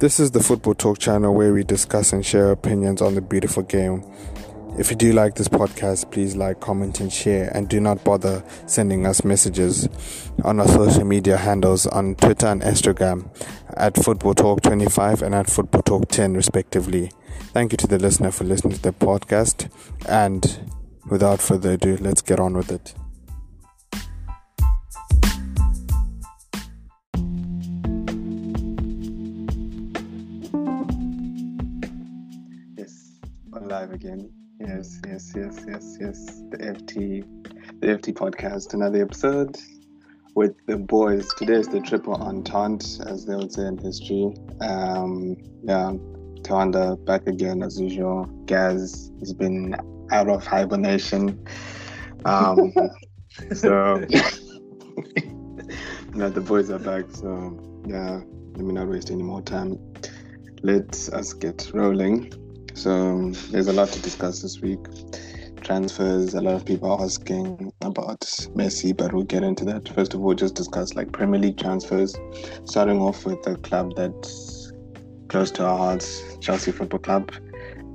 This is the Football Talk channel where we discuss and share opinions on the beautiful game. If you do like this podcast, please like, comment, and share. And do not bother sending us messages on our social media handles on Twitter and Instagram at Football Talk 25 and at Football Talk 10, respectively. Thank you to the listener for listening to the podcast. And without further ado, let's get on with it. Live again. Yes, yes, yes, yes, yes. The FT, the FT podcast, another episode with the boys. Today is the triple entente, as they would say in history. Um, yeah, Tawanda back again as usual. Gaz has been out of hibernation. Um, so, now the boys are back. So, yeah, let me not waste any more time. Let us get rolling. So, there's a lot to discuss this week. Transfers, a lot of people asking about Messi, but we'll get into that. First of all, just discuss like Premier League transfers, starting off with a club that's close to our hearts, Chelsea Football Club.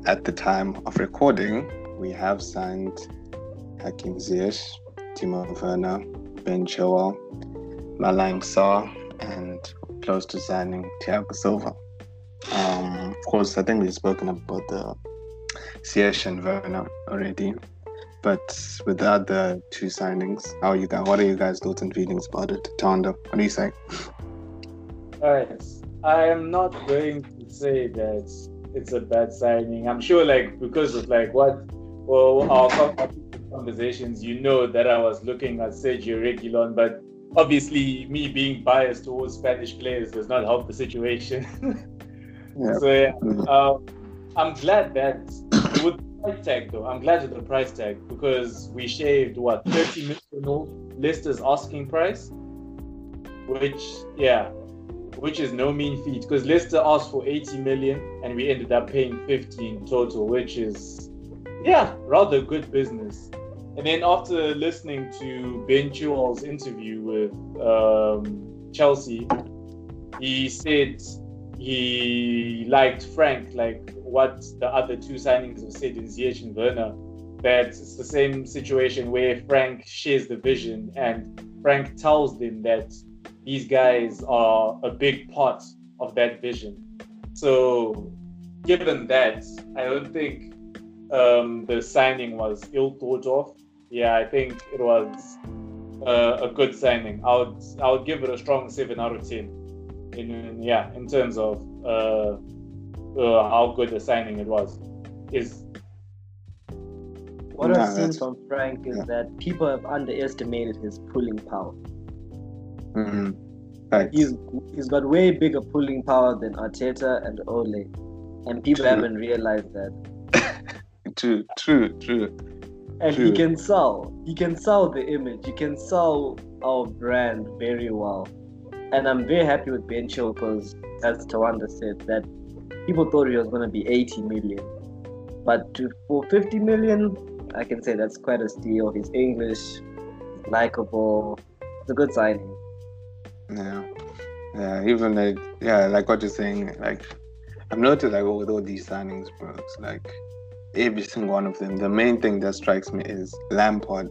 At the time of recording, we have signed Hakim Ziyech, Timo Werner, Ben Chilwell, Malang Sarr, and close to signing Thiago Silva. Um, of course, I think we've spoken about the Ziyech and Werner already. But with the other two signings, how you guys? What are you guys' thoughts and feelings about it? Tanda, what do you say? I am not going to say that it's a bad signing. I'm sure, like because of like what well our conversations, you know that I was looking at Sergio Reguilon, but obviously me being biased towards Spanish players does not help the situation. yeah. So yeah, um, I'm glad that with the price tag though, I'm glad with the price tag because we shaved what 30 million Leicester's asking price, which yeah, which is no mean feat because Leicester asked for 80 million and we ended up paying 15 total, which is yeah, rather good business. And then after listening to Ben Chilwell's interview with um, Chelsea, he said he liked Frank, like what the other two signings have said in Ziyech and Werner, that it's the same situation where Frank shares the vision and Frank tells them that these guys are a big part of that vision. So, given that, I don't think um, the signing was ill thought of. Yeah, I think it was uh, a good signing. I would I would give it a strong seven out of ten. In yeah, in terms of uh, uh, how good the signing it was. Is what I've seen from Frank is yeah. that people have underestimated his pulling power. Mm-hmm. Right. He's he's got way bigger pulling power than Arteta and Ole, and people true. haven't realized that. true, true, true. And true. he can sell. He can sell the image. He can sell our brand very well. And I'm very happy with Ben Chilwell because, as Tawanda said, that people thought he was going to be 80 million, but to, for 50 million, I can say that's quite a steal. He's English, likable. It's a good signing. Yeah, yeah. Even like yeah, like what you're saying. Like I've noticed like with all these signings, bro. It's like every single one of them. The main thing that strikes me is Lampard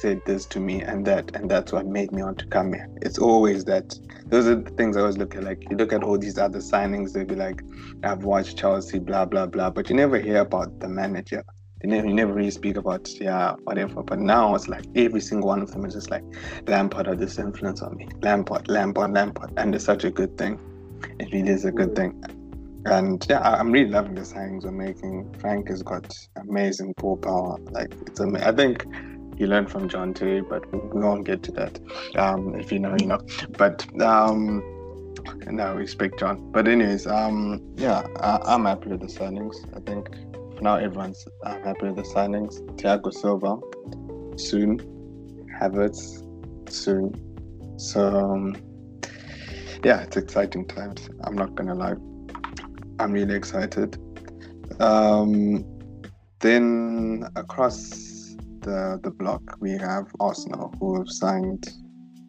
said this to me and that, and that's what made me want to come here. It's always that. Those are the things I always look at. Like you look at all these other signings, they'll be like, "I've watched Chelsea, blah blah blah," but you never hear about the manager. You never, you never really speak about yeah whatever. But now it's like every single one of them is just like Lampard had this influence on me. Lampard, Lampard, Lampard, and it's such a good thing. It really is a good mm. thing. And yeah, I'm really loving the signings we're making. Frank has got amazing ball power. Like it's amazing. I think he learned from John Terry, but we won't get to that. Um, if you know, you know. But um, no, respect John. But anyways, um, yeah, I, am happy with the signings. I think for now everyone's I'm happy with the signings. Thiago Silva soon, Havertz soon. So um, yeah, it's exciting times. I'm not gonna lie. I'm really excited. Um, then across the, the block, we have Arsenal, who have signed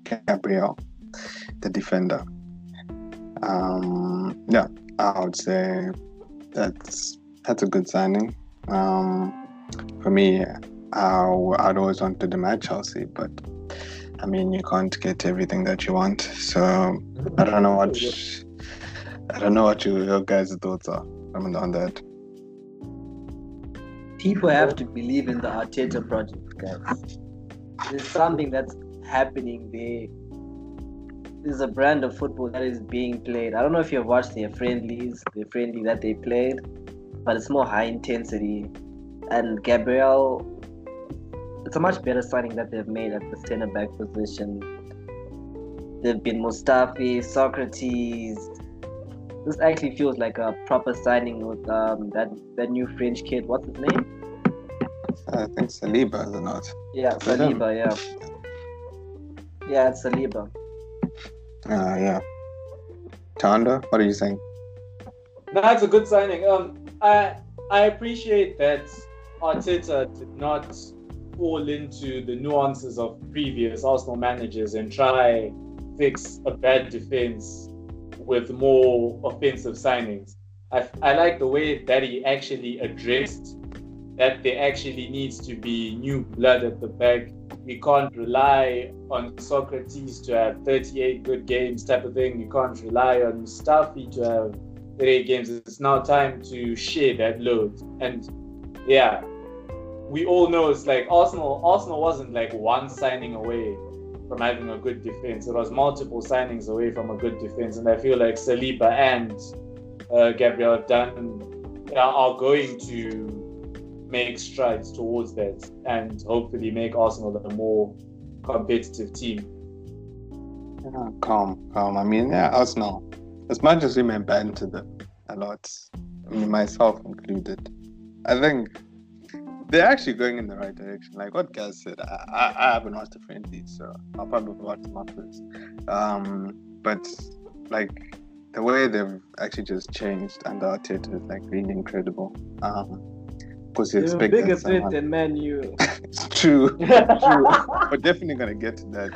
Gabriel, the defender. Um, yeah, I would say that's that's a good signing. Um, for me, I, I'd always wanted to match Chelsea, but I mean, you can't get everything that you want. So I don't know what I don't know what you, your guys' thoughts are on that. People have to believe in the Arteta project, guys. There's something that's happening there. There's a brand of football that is being played. I don't know if you've watched their friendlies, the friendly that they played, but it's more high intensity. And Gabriel, it's a much better signing that they've made at the centre back position. They've been Mustafi, Sokratis, This actually feels like a proper signing with um, that that new French kid. What's his name? I think Saliba, is it not? Yeah, Saliba. Yeah. Yeah, it's Saliba. Uh, yeah. Tanda, what are you saying? That's a good signing. Um, I I appreciate that Arteta did not fall into the nuances of previous Arsenal managers and try fix a bad defense with more offensive signings. I, I like the way that he actually addressed that there actually needs to be new blood at the back we can't rely on Sokratis to have 38 good games type of thing. You can't rely on Mustafi to have 38 games. It's now time to share that load. And yeah, we all know it's like Arsenal. Arsenal wasn't like one signing away from having a good defense. It was multiple signings away from a good defense. And I feel like Saliba and uh, Gabriel done are going to make strides towards that and hopefully make Arsenal a more competitive team. Yeah, calm, calm. I mean, yeah, Arsenal. As much as we may banter them a lot, I mean, myself included, I think they're actually going in the right direction. Like what Gaz said, I, I, I haven't watched the friendly, so I'll probably watch them afterwards. Um, but like the way they've actually just changed under Arteta is like really incredible. Um, because you expect bigger threat than Man U. it's true. true. We're definitely gonna get to that.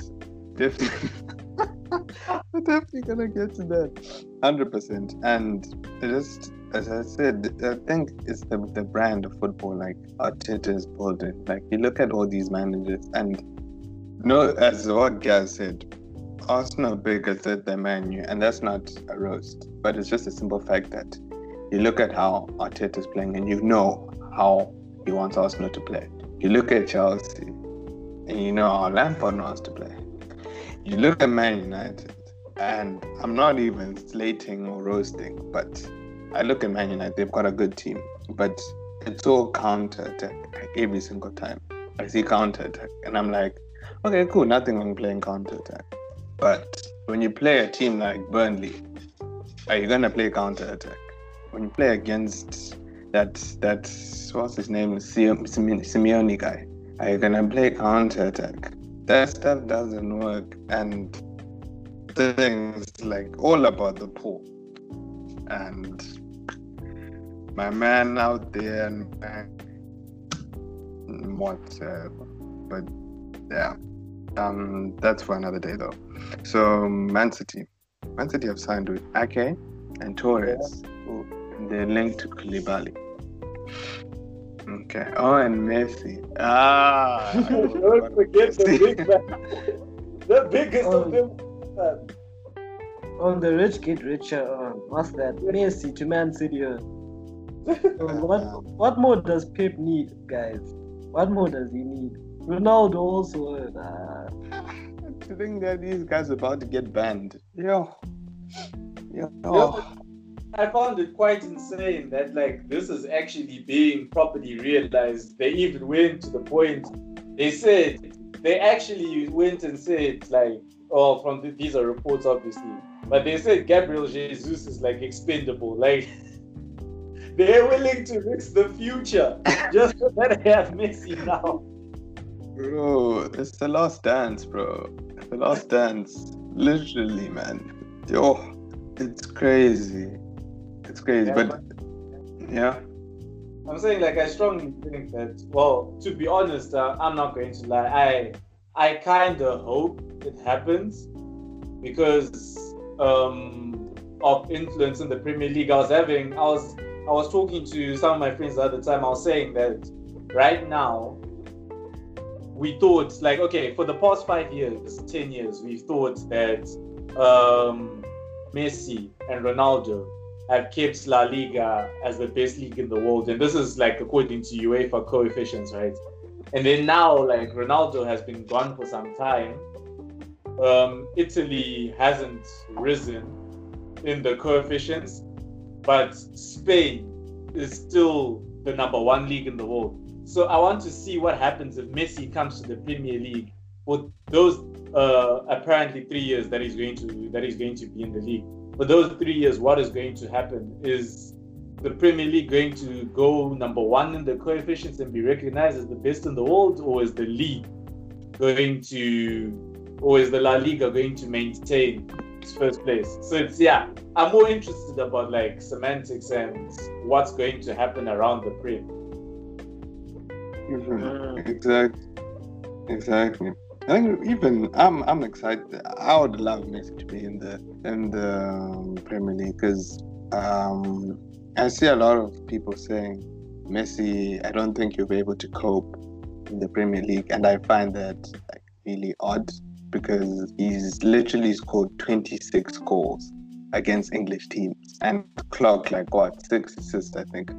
Definitely. We're definitely gonna get to that. Hundred percent. And just as I said, I think it's the the brand of football. Like Arteta is building. Like you look at all these managers, and you know, as what Gaz said, Arsenal bigger threat than Man U, and that's not a roast, but it's just a simple fact that you look at how Arteta is playing, and you know how he wants Arsenal to play. You look at Chelsea, and you know how Lampard wants to play. You look at Man United, and I'm not even slating or roasting, but I look at Man United, they've got a good team, but it's all counter attack every single time. I see counter attack, and I'm like, okay, cool, nothing wrong playing counter attack. But when you play a team like Burnley, are you gonna play counter attack? When you play against that that what's his name Simeone guy. Are you gonna play counter attack? That stuff doesn't work, and things like all about the pool. And my man out there and whatever. But yeah, um, that's for another day though. So Man City, Man City have signed with Ake and Torres. Yeah they're linked to Koulibaly. Okay. Oh, and Messi. Ah. Don't forget the big man. the biggest oh. of them. On the rich kid, richer. On what's that? Messi to Man City. what what more does Pep need, guys? What more does he need? Ronaldo also. Uh, I think that these guys are about to get banned. Yo. Yo. Yo. I found it quite insane that like this is actually being properly realized. They even went to the point. They said they actually went and said like, oh, from the, these are reports obviously, but they said Gabriel Jesus is like expendable. Like they're willing to risk the future just so that they have Messi now. Bro, it's the last dance, bro. the last dance. Literally, man. Yo, it's crazy. It's crazy, yeah, but, yeah. I'm saying like I strongly think that. Well, to be honest, uh, I'm not going to lie. I I kind of hope it happens because um, of influence in the Premier League. I was having, I was, I was talking to some of my friends at the time. I was saying that right now, we thought like, okay, for the past five years, ten years, we thought that um, Messi and Ronaldo have kept La Liga as the best league in the world, and this is like according to UEFA coefficients, right? And then now, like Ronaldo has been gone for some time. Um, Italy hasn't risen in the coefficients, but Spain is still the number one league in the world. So I want to see what happens if Messi comes to the Premier League for those uh, apparently three years that he's going to that he's going to be in the league. For those three years, what is going to happen is the Premier League going to go number one in the coefficients and be recognized as the best in the world, or is the league going to, or is the La Liga going to maintain its first place? So it's yeah, I'm more interested about like semantics and what's going to happen around the Prem. Mhm. Exactly. Exactly. I think even I'm I'm excited. I would love Messi to be in the in the um, Premier League because um, I see a lot of people saying Messi. I don't think you'll be able to cope in the Premier League, and I find that like really odd because he's literally scored 26 goals against English teams and clocked like what six assists, I think.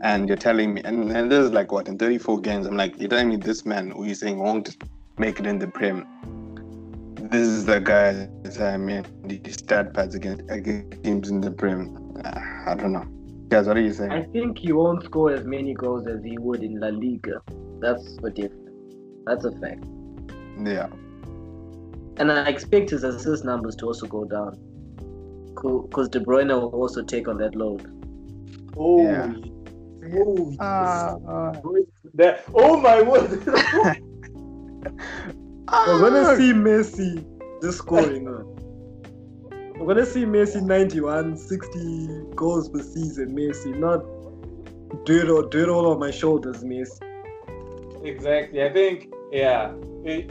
And you're telling me, and, and this is like what in 34 games. I'm like, you're telling me this man who you're saying won't make it in the Prem. This is the guy that I mean, the stat pads against, against teams in the Prem. Uh, I don't know. Guys, what are you saying? I think he won't score as many goals as he would in La Liga. That's for different. That's a fact. Yeah. And I expect his assist numbers to also go down. Because De Bruyne will also take on that load. Oh, Yeah. oh, yes. Uh, That- oh my word! We're gonna see Messi just scoring. uh. We're gonna see Messi 91, 60 goals per season. Messi, not do it all, do it all on my shoulders, Messi. exactly. I think yeah,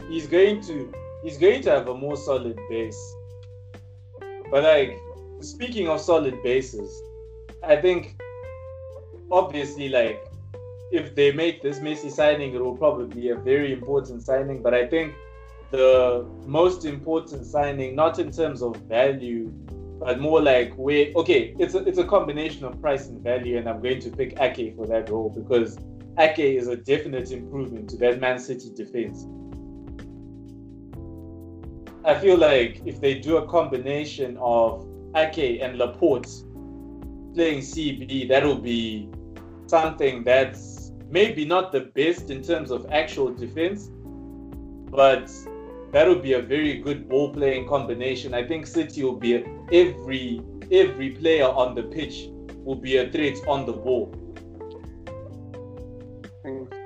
he's going to he's going to have a more solid base. But like speaking of solid bases, I think obviously like if they make this Messi signing, it will probably be a very important signing. But I think the most important signing, not in terms of value, but more like where okay, it's a it's a combination of price and value, and I'm going to pick Ake for that role because Ake is a definite improvement to that Man City defense. I feel like if they do a combination of Ake and Laporte playing CB, that'll be something that's maybe not the best in terms of actual defense, but that'll be a very good ball playing combination. I think City will be a, every every player on the pitch will be a threat on the ball.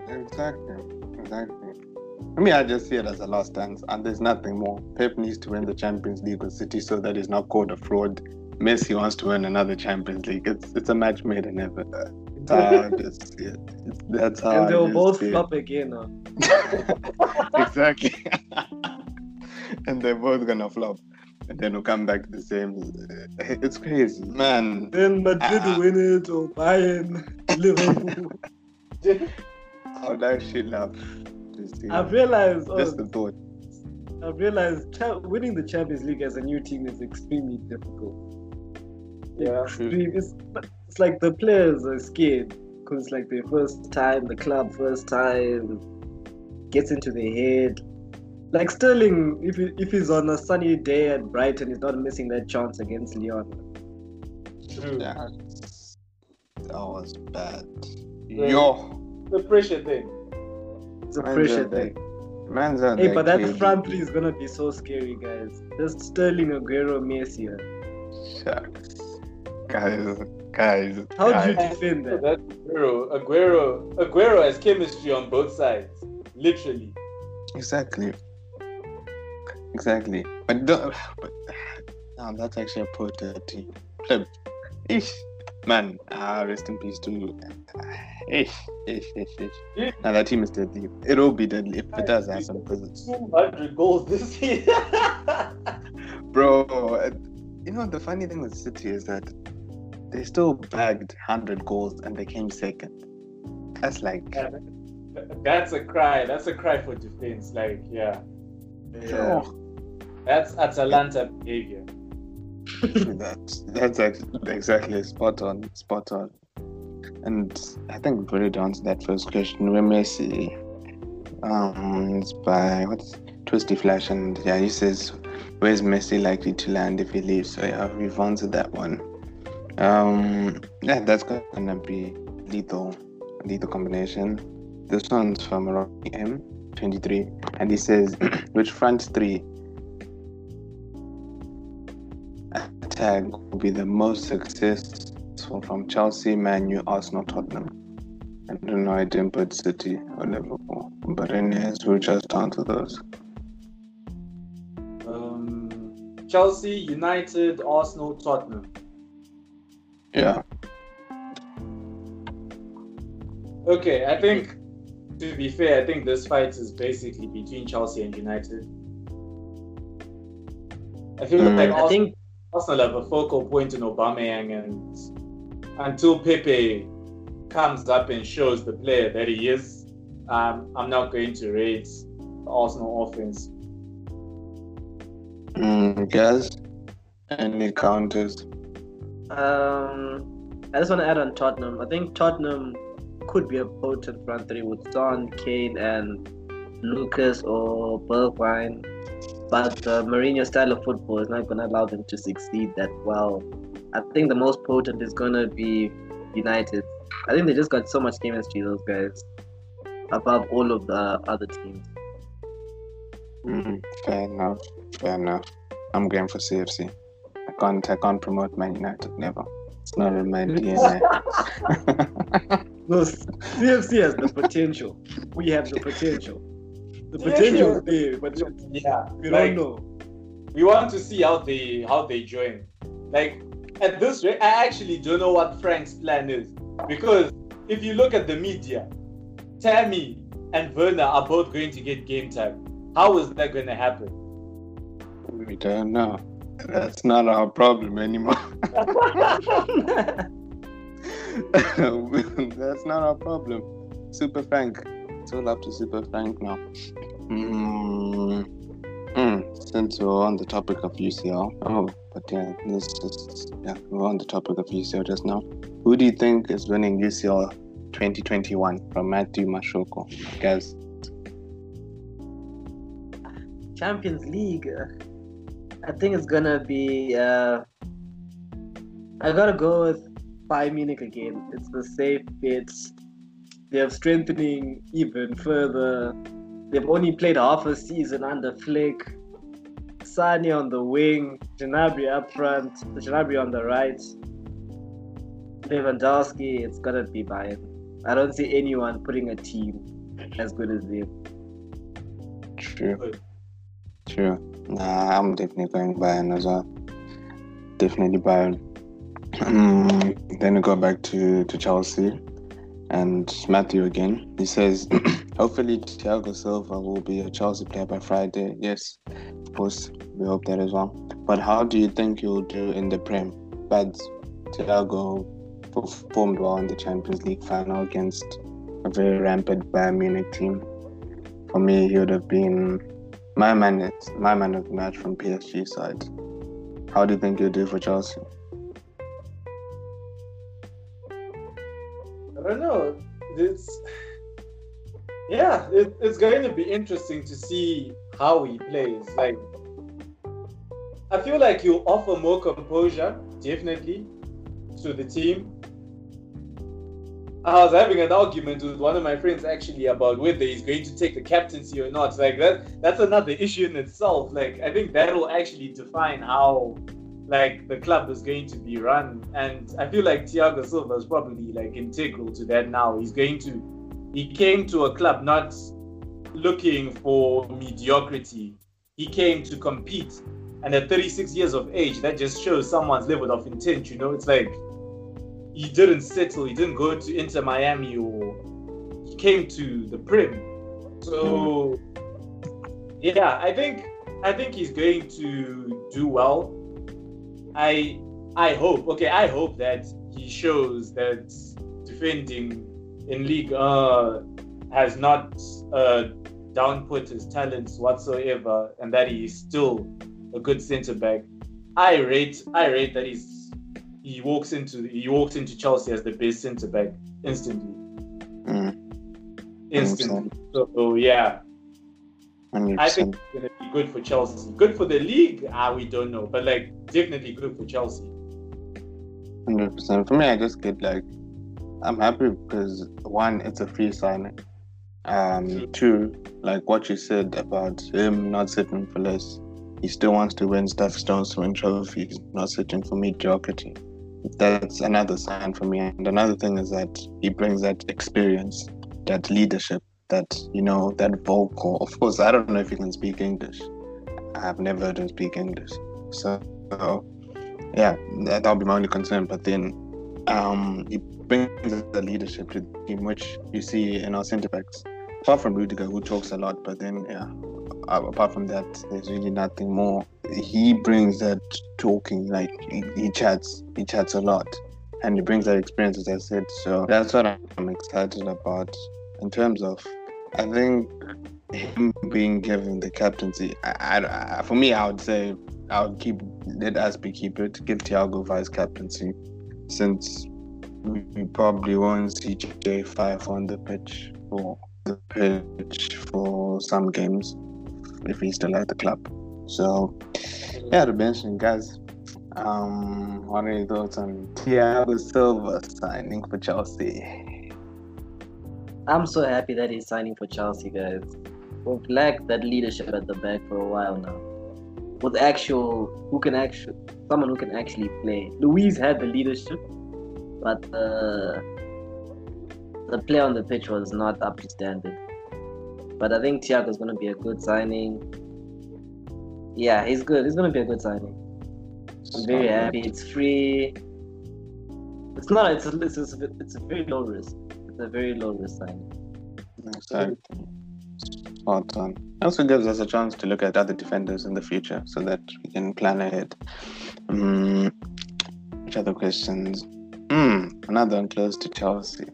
Exactly. Exactly. I mean, I just see it as a last dance, and there's nothing more. Pep needs to win the Champions League with City so that he's not called a fraud. Messi wants to win another Champions League. It's it's a match made in heaven. That's how just see it. It's, that's how and they'll both it. flop again. uh. exactly. and they're both gonna flop. And then we'll come back the same. It's crazy, man. Then Madrid Ah. win it or Bayern, Liverpool. I would actually love. I've realized, oh, Just the thought. I've realized cha- winning the Champions League as a new team is extremely difficult. Yeah. It's, it's like the players are scared because it's like their first time, the club first time gets into their head. Like Sterling, if he, if he's on a sunny day at Brighton, he's not missing that chance against Lyon. True. Yeah. That was bad. Yeah. Yo. The pressure thing. It's a Man's pressure thing. Man's Hey, but that KDB. front three is gonna be so scary, guys. Just Sterling, Aguero, Messi. Shucks. Guys, guys. How do you defend that? That Aguero, Aguero, Aguero has chemistry on both sides, literally. Exactly. Exactly. But don't. But, no, that's actually a poor team. Flip. Ish. Man, ah, rest in peace to. Ish, ish, ish, ish. Now that team is deadly. It'll be deadly if it does happen. Because, 200 goals this year. bro, you know the funny thing with City is that they still bagged hundred goals and they came second. That's like Yeah, That's a cry. That's a cry for defense. Like, yeah. Yeah. oh, That's Atalanta behavior. that's that's ex- exactly spot on, spot on. And I think we've already answered that first question. Where Messi, um, it's by what's Twisty Flash, and yeah, he says, "Where's Messi likely to land if he leaves?" So yeah, we've answered that one. Um, yeah, that's gonna be lethal, lethal combination. This one's from Rocky M, 23, and he says, "Which front three tag will be the most successful from Chelsea, Man U, Arsenal, Tottenham. I don't know, I didn't put City or Liverpool, but anyways, we'll just answer those. Um, Chelsea, United, Arsenal, Tottenham. Yeah, Okay, I think to be fair, I think this fight is basically between Chelsea and United. I feel Mm. like I Arsenal, think Arsenal have a focal point in Aubameyang, and until Pepe comes up and shows the player that he is, um, I'm not going to rate the Arsenal offense. mm, guys, any counters? Um, I just want to add on Tottenham. I think Tottenham could be a potent front three with Son, Kane, and Lucas or Bergwijn. But the Mourinho style of football is not going to allow them to succeed that well. I think the most potent is going to be United. I think they just got so much chemistry, those guys, above all of the other teams. Mm, fair enough, fair enough. I'm going for CFC. I can't, I can't promote Man United, never. It's not in my DNA. No, CFC has the potential. We have the potential. The Yeah, potential sure. is there, but Yeah, we like, don't know. we want to see how they how they join. Like at this rate, I actually don't know what Frank's plan is because if you look at the media, Tammy and Werner are both going to get game time. How is that going to happen? we don't know. That's not our problem anymore. That's not our problem. Super Frank. It's all up to Super Frank now. Mm, mm, since we're on the topic of UCL, oh, but yeah, this is yeah, we're on the topic of UCL just now. Who do you think is winning UCL 2021 from Matthew Mashoko? Guys, Champions League. I think it's gonna be. Uh, I gotta go with Bayern Munich again. It's the safe bet. They're strengthening even further. They've only played half a season under Flick. Sané on the wing, Gnabry up front, Gnabry on the right. Lewandowski, it's gonna be Bayern. I don't see anyone putting a team as good as them. true. True. Nah, I'm definitely going Bayern as well. Definitely Bayern. Um, then we go back to, to Chelsea and Matthew again. He says, hopefully Thiago Silva will be a Chelsea player by Friday. Yes, of course, we hope that as well. But how do you think you'll do in the Prem? But Thiago performed well in the Champions League final against a very rampant Bayern Munich team. For me, he would have been my man is my man of the match from PSG side. How do you think you'll do for Chelsea? I don't know. It's yeah, it, it's going to be interesting to see how he plays. Like, I feel like he'll offer more composure, definitely, to the team. I was having an argument with one of my friends actually about whether he's going to take the captaincy or not. Like that, that's another issue in itself. Like I think that will actually define how like the club is going to be run. And I feel like Thiago Silva is probably like integral to that now. He's going to he came to a club not looking for mediocrity. He came to compete. And at 36 years of age, that just shows someone's level of intent, you know? It's like he didn't settle, he didn't go to Inter Miami or he came to the Prim. So yeah, I think I think he's going to do well. I I hope okay I hope that he shows that defending in league uh, has not uh, downput his talents whatsoever, and that he is still a good centre back. I rate I rate that he's he walks into he walks into Chelsea as the best centre back instantly. Mm. Instantly. So yeah, 100%. I think it's gonna be good for Chelsea. Good for the league, ah, we don't know, but like definitely good for Chelsea. Hundred percent. For me, I just get like, I'm happy because one, it's a free signing. Um, two, like what you said about him not sitting for less. He still wants to win stuff, still wants to win trophies, not sitting for mediocrity. That's another sign for me. And another thing is that he brings that experience, that leadership, that you know, that vocal. Of course, I don't know if he can speak English. I've never heard him speak English. So yeah, that, that'll be my only concern. But then um, he brings the leadership to the team, which you see in our centre backs. Apart from Rudiger, who talks a lot, but then yeah, Uh, apart from that, there's really nothing more. He brings that talking, like he, he chats, he chats a lot, and he brings that experience, as I said. So that's what I'm excited about. In terms of, I think him being given the captaincy, I, I, I- for me, I would say I would keep let Azpi keep it, give Thiago vice captaincy, since we we probably won't see J5 on the pitch for the pitch for some games if he's still at the club. So yeah, to mention guys. Um, what are your thoughts on Thiago Silva signing for Chelsea? I'm so happy that he's signing for Chelsea, guys. We've lacked that leadership at the back for a while now. With actual, who can actually, someone who can actually play. Luiz had the leadership, but the the play on the pitch was not up to standard. But I think Thiago is going to be a good signing. Yeah, he's good. He's going to be a good signing. I'm very happy. It's free. It's not. It's a, it's a, it's a very low risk. It's a very low risk signing. Exactly. Spot on. Also gives us a chance to look at other defenders in the future so that we can plan ahead. Um, which other questions? Hmm, another one close to Chelsea.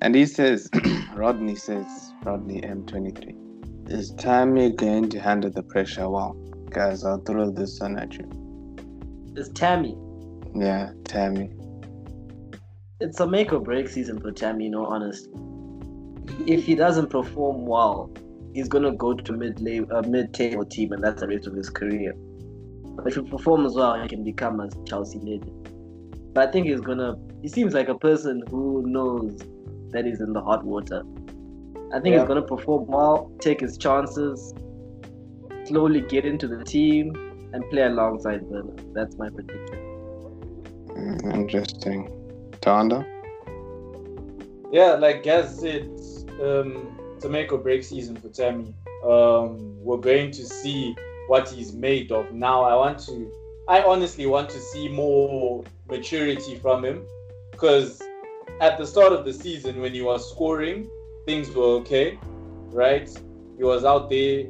And he says, Rodney says, Rodney M23, is Tammy going to handle the pressure well? Guys, I'll throw this one at you. It's Tammy. Yeah, Tammy. It's a make or break season for Tammy, you know, honestly. If he doesn't perform well, he's gonna go to mid a uh, mid table team and that's the rest of his career. But if he performs well, he can become a Chelsea legend. But I think he's gonna he seems like a person who knows that he's in the hot water. I think Yeah. he's gonna perform well, take his chances, slowly get into the team and play alongside Werner. That's my prediction. Mm, interesting. Tanda? Yeah, like Gaz said, um, it's a make or break season for Tammy. Um, we're going to see what he's made of. Now, I want to, I honestly want to see more maturity from him because at the start of the season, when he was scoring, things were okay, right? He was out there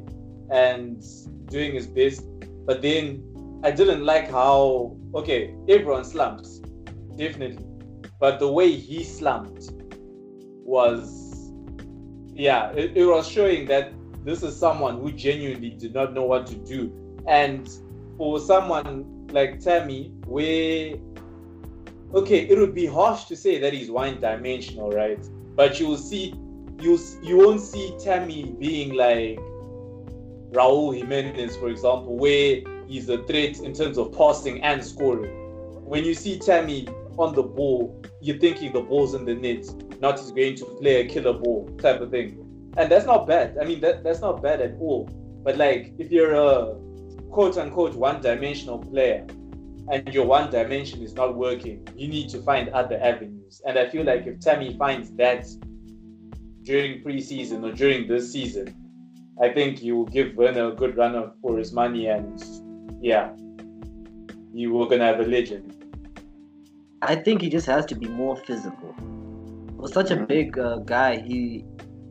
and doing his best, but then I didn't like how, okay, everyone slumps, definitely, but the way he slumped was yeah it, it was showing that this is someone who genuinely did not know what to do and for someone like tammy where okay it would be harsh to say that he's one dimensional right but you will see you you won't see tammy being like raul jimenez for example where he's a threat in terms of passing and scoring when you see tammy on the ball you're thinking the ball's in the net not he's going to play a killer ball type of thing. And that's not bad. I mean, that, that's not bad at all. But like, if you're a quote unquote one dimensional player and your one dimension is not working, you need to find other avenues. And I feel like if Tammy finds that during preseason or during this season, I think you will give Werner a good run for his money. And yeah, you were going to have a legend. I think he just has to be more physical. For such a Mhm. big uh, guy, he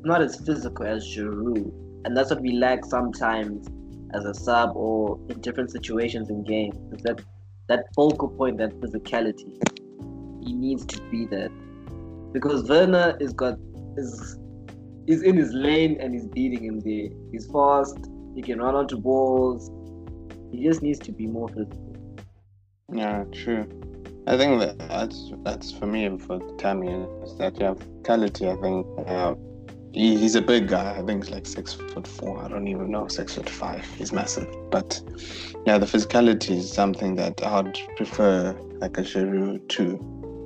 not as physical as Giroud, and that's what we lack sometimes as a sub or in different situations in games. Is that that focal point, that physicality. He needs to be that because Werner is got is is in his lane and he's beating him there. He's fast. He can run onto balls. He just needs to be more physical. Yeah, true. I think that that's that's for me for Tammy is that you have physicality. I think uh, he, he's a big guy. I think he's like six foot four. I don't even know six foot five. He's massive. But yeah, the physicality is something that I'd prefer like a Giroud too.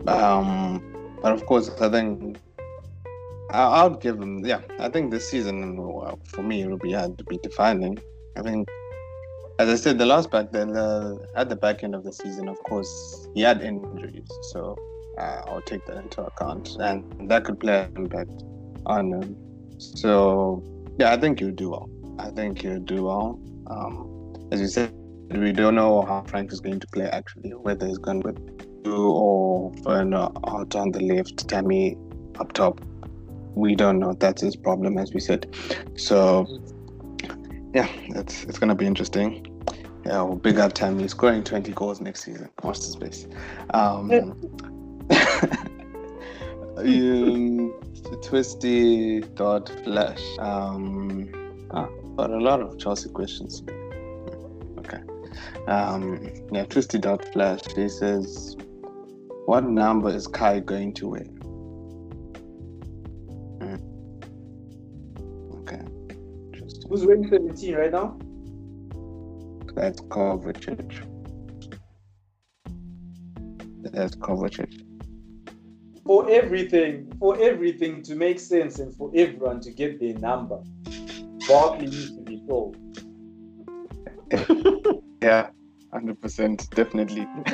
Um, but of course, I think I, would give him. Yeah, I think this season for me it will be hard to be defining. I think, as I said, the last back then uh, at the back end of the season, of course, he had injuries, so uh, I'll take that into account, and that could play an impact on him. So yeah, I think you'll do well. I think you'll do well. Um, as you said, we don't know how Frank is going to play actually, whether he's going with you or Werner out on the left, Tammy up top. We don't know. That's his problem, as we said. So yeah, it's it's gonna be interesting. Yeah, well, big up Tammy scoring 20 goals next season. Watch the space. Um, um, twisty dot flash. Um, ah, got a lot of Chelsea questions. Okay. Um, yeah, twisty dot flash. He says, "What number is Kai going to wear?" Hmm. Okay. Interesting. Who's wearing 17 right now? That's Kovacic. That's Kovacic for everything, for everything to make sense and for everyone to get their number, Barkley needs to be told. yeah, hundred percent, definitely.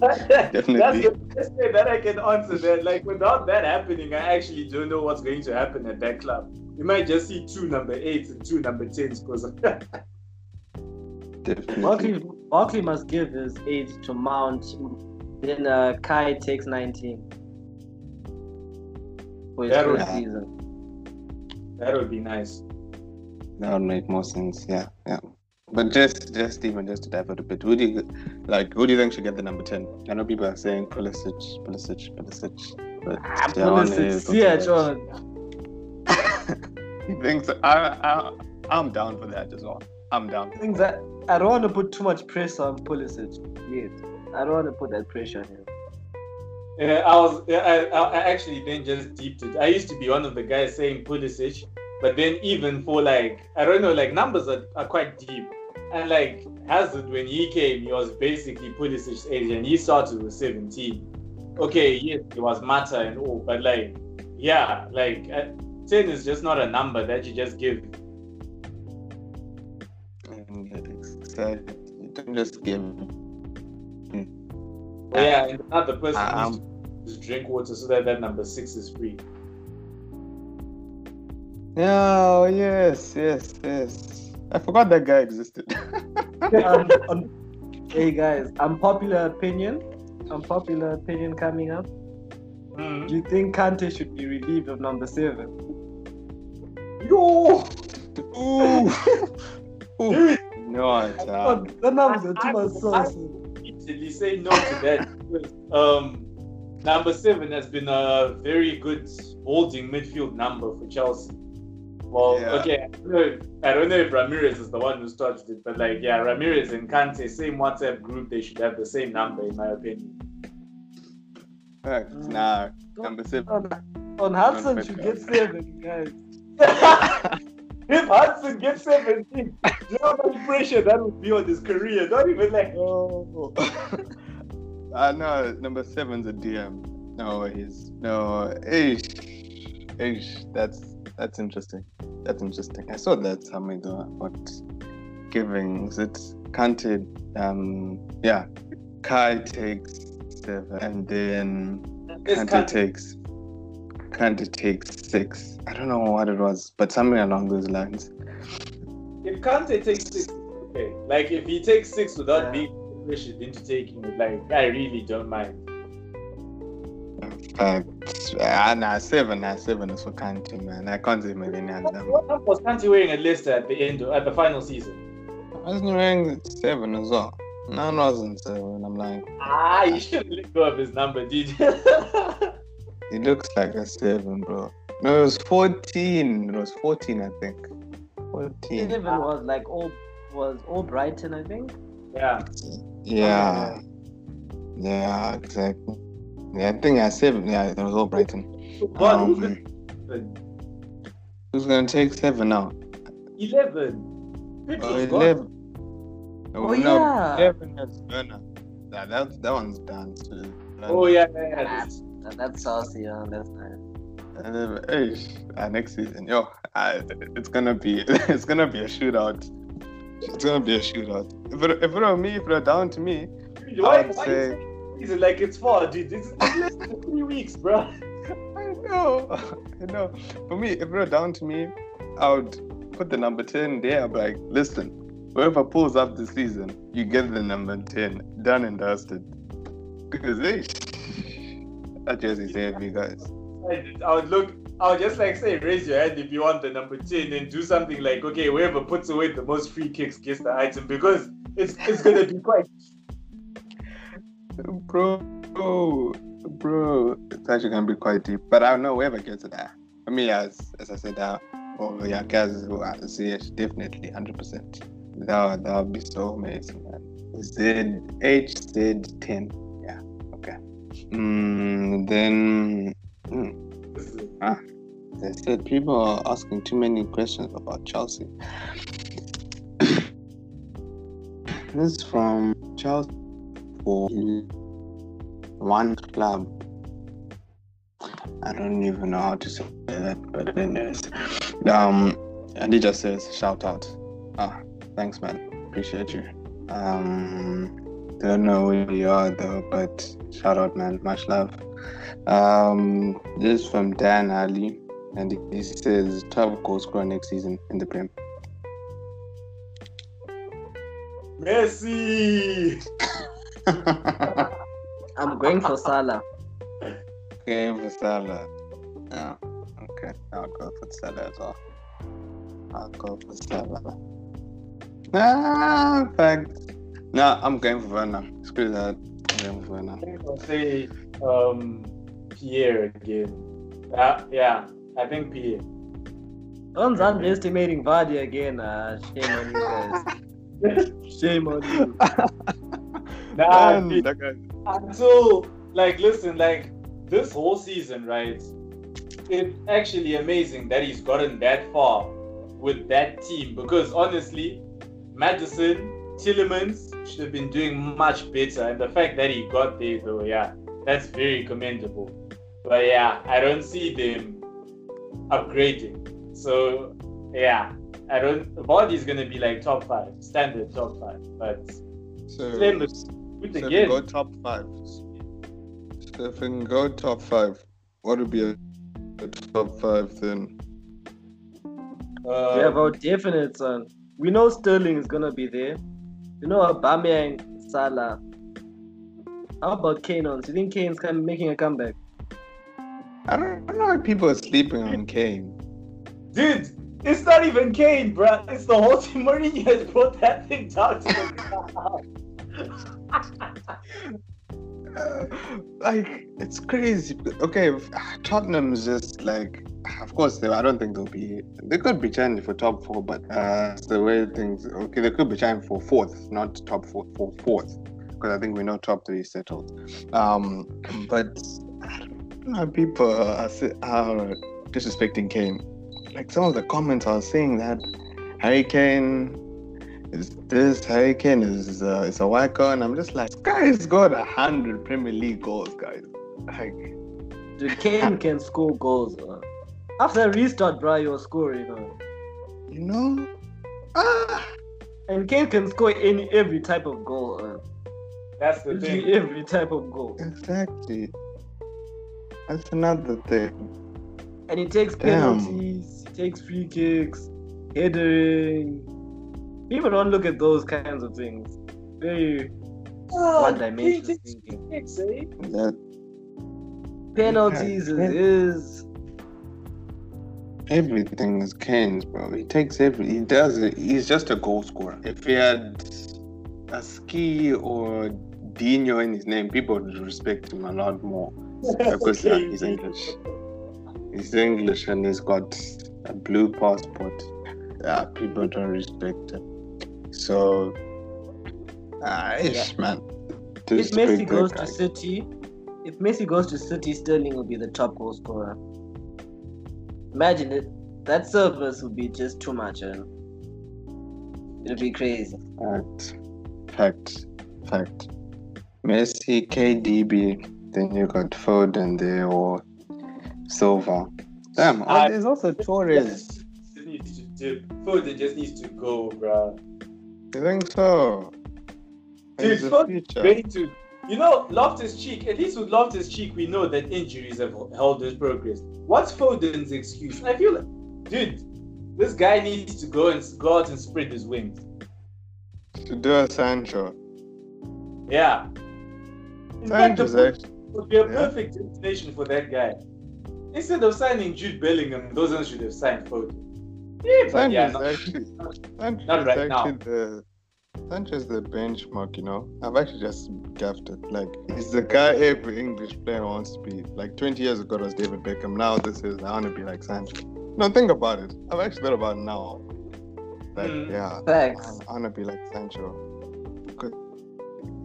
definitely. That's the best way that I can answer that. Like without that happening, I actually don't know what's going to happen at that club. You might just see two number eights and two number tens because. Barkley, Barkley must give his age to Mount. Then uh, Kai takes 19 for his that first season. That would be nice. That would make more sense. Yeah, yeah. But just, just even just to divert a bit, who do you like? Who do you think should get the number ten? I know people are saying Pulisic, Pulisic, Pulisic, but ah, Pulisic, CH on. he thinks I, I, I'm down for that as well. I'm down. I think that I don't want to put too much pressure on Pulisic yet. I don't want to put that pressure on him. Yeah, I was. I, I actually then just deeped it. I used to be one of the guys saying Pulisic, but then even for like I don't know, like numbers are, are quite deep. And like Hazard, when he came, he was basically Pulisic's age, and he started with 17. Okay, yes, it was Mata and all, but like, yeah, like uh, 10 is just not a number that you just give. You don't just give yeah, and another person um, needs to drink water so that that number six is free. Oh yes, yes, yes. I forgot that guy existed. um, um, hey guys, unpopular opinion. Unpopular opinion coming up. Mm. Do you think Kante should be relieved of number seven? Yo! Ooh! Ooh. No, uh, the numbers are too much sauce definitely say no to that. um, number seven has been a very good holding midfield number for Chelsea. Well, yeah. okay, I don't, if, I don't, know if, Ramires is the one who started it, but like, yeah, Ramires and Kante, same WhatsApp group, they should have the same number, in my opinion. Right. Mm. Nah, number seven. On, on Hudson should get seven, guys. if Hudson gets 17, you know how much pressure that would be on his career. Not even like, oh. I uh, know number seven's a DM. No, he's no. Ish, ish. That's that's interesting. That's interesting. I saw that somewhere though. But giving is it Kante? Um, yeah, Kai takes seven, and then Kante takes Kante take six. I don't know what it was, but something along those lines. If Kante takes six, okay. Like if he takes six without yeah. being pressured into taking it, like I really don't mind. Uh, uh, nah, seven, nah, seven is for Kante, man. I can't even any other. What was Kante wearing at Leicester at the end, of, at the final season? I wasn't wearing seven as well. Nine wasn't seven. I'm like, Ah, you shouldn't let go of his number, dude. he looks like a seven, bro. No, it was 14. It was 14, I think. 14. Eleven was like all was all Brighton, I think. yeah. Yeah. Yeah, exactly. Yeah, I think I seven. Yeah, it was all Brighton. But who's Um, gonna who's gonna take seven now? eleven? Pitch Oh, 11. Oh, no, yeah. 11 has Werner. That, that, that one's done too. Oh yeah, yeah, yeah. That's that, that's saucy, yeah. That's nice. And then, hey, uh, next season, yo, I, it's gonna be, it's gonna be a shootout. It's gonna be a shootout. If it, if it were me, if it were down to me, Why? I'd why say- Is it like it's far, dude? It's, it's less than three weeks, bro. I know, I know. For me, if it were down to me, I would put the number ten there. I'd be like, listen, whoever pulls up this season, you get the number ten, done and dusted. Because hey, that jersey's heavy, guys. I would look. I would just like say, raise your hand if you want the number ten, and do something like, okay, whoever puts away the most free kicks gets the item because it's it's gonna be quite. bro, bro, bro, it's actually gonna be quite deep. But I don't know whoever gets it there. For me, as as I said, uh, oh yeah, guys who are CH definitely hundred percent. That that would be so amazing, man. Z H Z ten. Mm, then, mm, ah, I said, people are asking too many questions about Chelsea. this is from Chelsea for one club. I don't even know how to say that, but anyways. Um and he just says shout out. Ah, thanks man. Appreciate you. Um don't know who you are though, but shout out man, much love. Um this is from Dan Ali and he says top goal scorer next season in the Prem. Messi. I'm going for Salah. Okay, for Salah. Yeah. Okay, I'll go for Salah as well. I'll go for Salah. Ah, fact. No, I'm going for Werner. Screw that. I'm going for Werner. I think I'll say um, Pierre again. Yeah, yeah. I think Pierre. Don't underestimating Vardy again. Uh, shame on you guys. Shame on you. Nah, Man, dude. that guy. until like listen like this whole season right it's actually amazing that he's gotten that far with that team because honestly maddison tielemans should have been doing much better and the fact that he got there though yeah that's very commendable but yeah i don't see them upgrading so yeah i don't Vardy's gonna be like top five standard top five but So, Same with- so we again go top five. So if we can go top five, what would be a, a top five then? uh, We have our definite son. We know Sterling is gonna be there. We know Aubameyang, Salah. How about Kane on? Do you think Kane's kind of making a comeback? I don't, I don't know why people are sleeping on Kane. Dude, it's not even Kane, bro. It's the whole team. Mourinho has brought that thing down to the ground. Like it's crazy. Okay, Tottenham's just like, of course, they, I don't think they'll be. They could be challenging for top four, but uh, the way things. Okay, they could be challenging for fourth, not top four, for fourth, because I think we know top three is settled. Um, but people are, are disrespecting Kane. Like some of the comments are saying that Harry Kane is this hurricane is uh, is a whacker, and I'm just like, this guy's got a hundred Premier League goals, guys. Like, Dude, Kane can score goals. Uh. After restart, bro, you're scoring. Uh. you know, ah, And Kane can score any every type of goal. Uh. That's the Literally thing. every type of goal. exactly. That's another thing. And he takes Damn. penalties, he takes free kicks, headering. People don't look at those kinds of things. Very Oh, one dimensional Kane thinking. takes eh? That Penalties is, Yeah. is everything is Kane's, bro. He takes every. He does it. He's just a goal scorer. If he had a ski or Dino in his name, people would respect him a lot more because yeah, he's English. He's English and he's got a blue passport. Yeah, people don't respect him. So, ah, ish, Yeah. man. If Disrespect Messi goes guy. to City, if Messi goes to City, Sterling will be the top goal scorer. Imagine it. That service would be just too much, and it'll be crazy. Fact, fact, fact. Messi, KDB, then you got Foden there or Silva. Damn, oh, I- there's also Torres. Just needs to dip. Foden just needs to go, bruh. You think so? Dude, He's the Foden future. ready to. You know, Loftus Cheek. At least with Loftus Cheek, we know that injuries have held his progress. What's Foden's excuse? I feel like, dude, this guy needs to go and go out and spread his wings. To do a Sancho. Yeah. In fact, the Sancho's would be a yeah. perfect destination for that guy. Instead of signing Jude Bellingham, those ones should have signed Foden. Yeah, but yeah, not, actually. Sancho's Not right actually now. the. Sancho's the benchmark, you know. I've actually just gaffed it. Like he's the guy every English player wants to be. Like 20 years ago it was David Beckham. Now this is I want to be like Sancho. No, think about it. I've actually thought about it now. Like Mm. yeah, Facts. I want to be like Sancho. Good.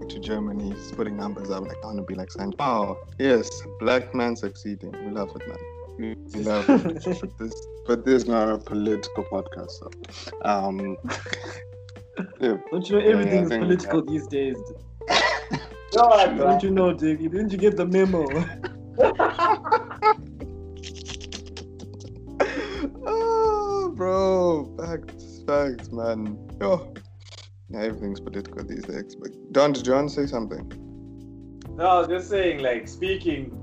To Germany, he's putting numbers up. Like I want to be like Sancho. Oh yes, black man succeeding. We love it, man. We, we love it. but this, but this is not a political podcast. So, um, yeah. Don't you know Yeah, yeah, everything's I think- political these days? no, I Don't don't. you know, Diggy? Didn't you get the memo? oh, bro, facts, facts, man. Yo, yeah, everything's political these days. But Don, did you want to say something? No, I was just saying, like speaking,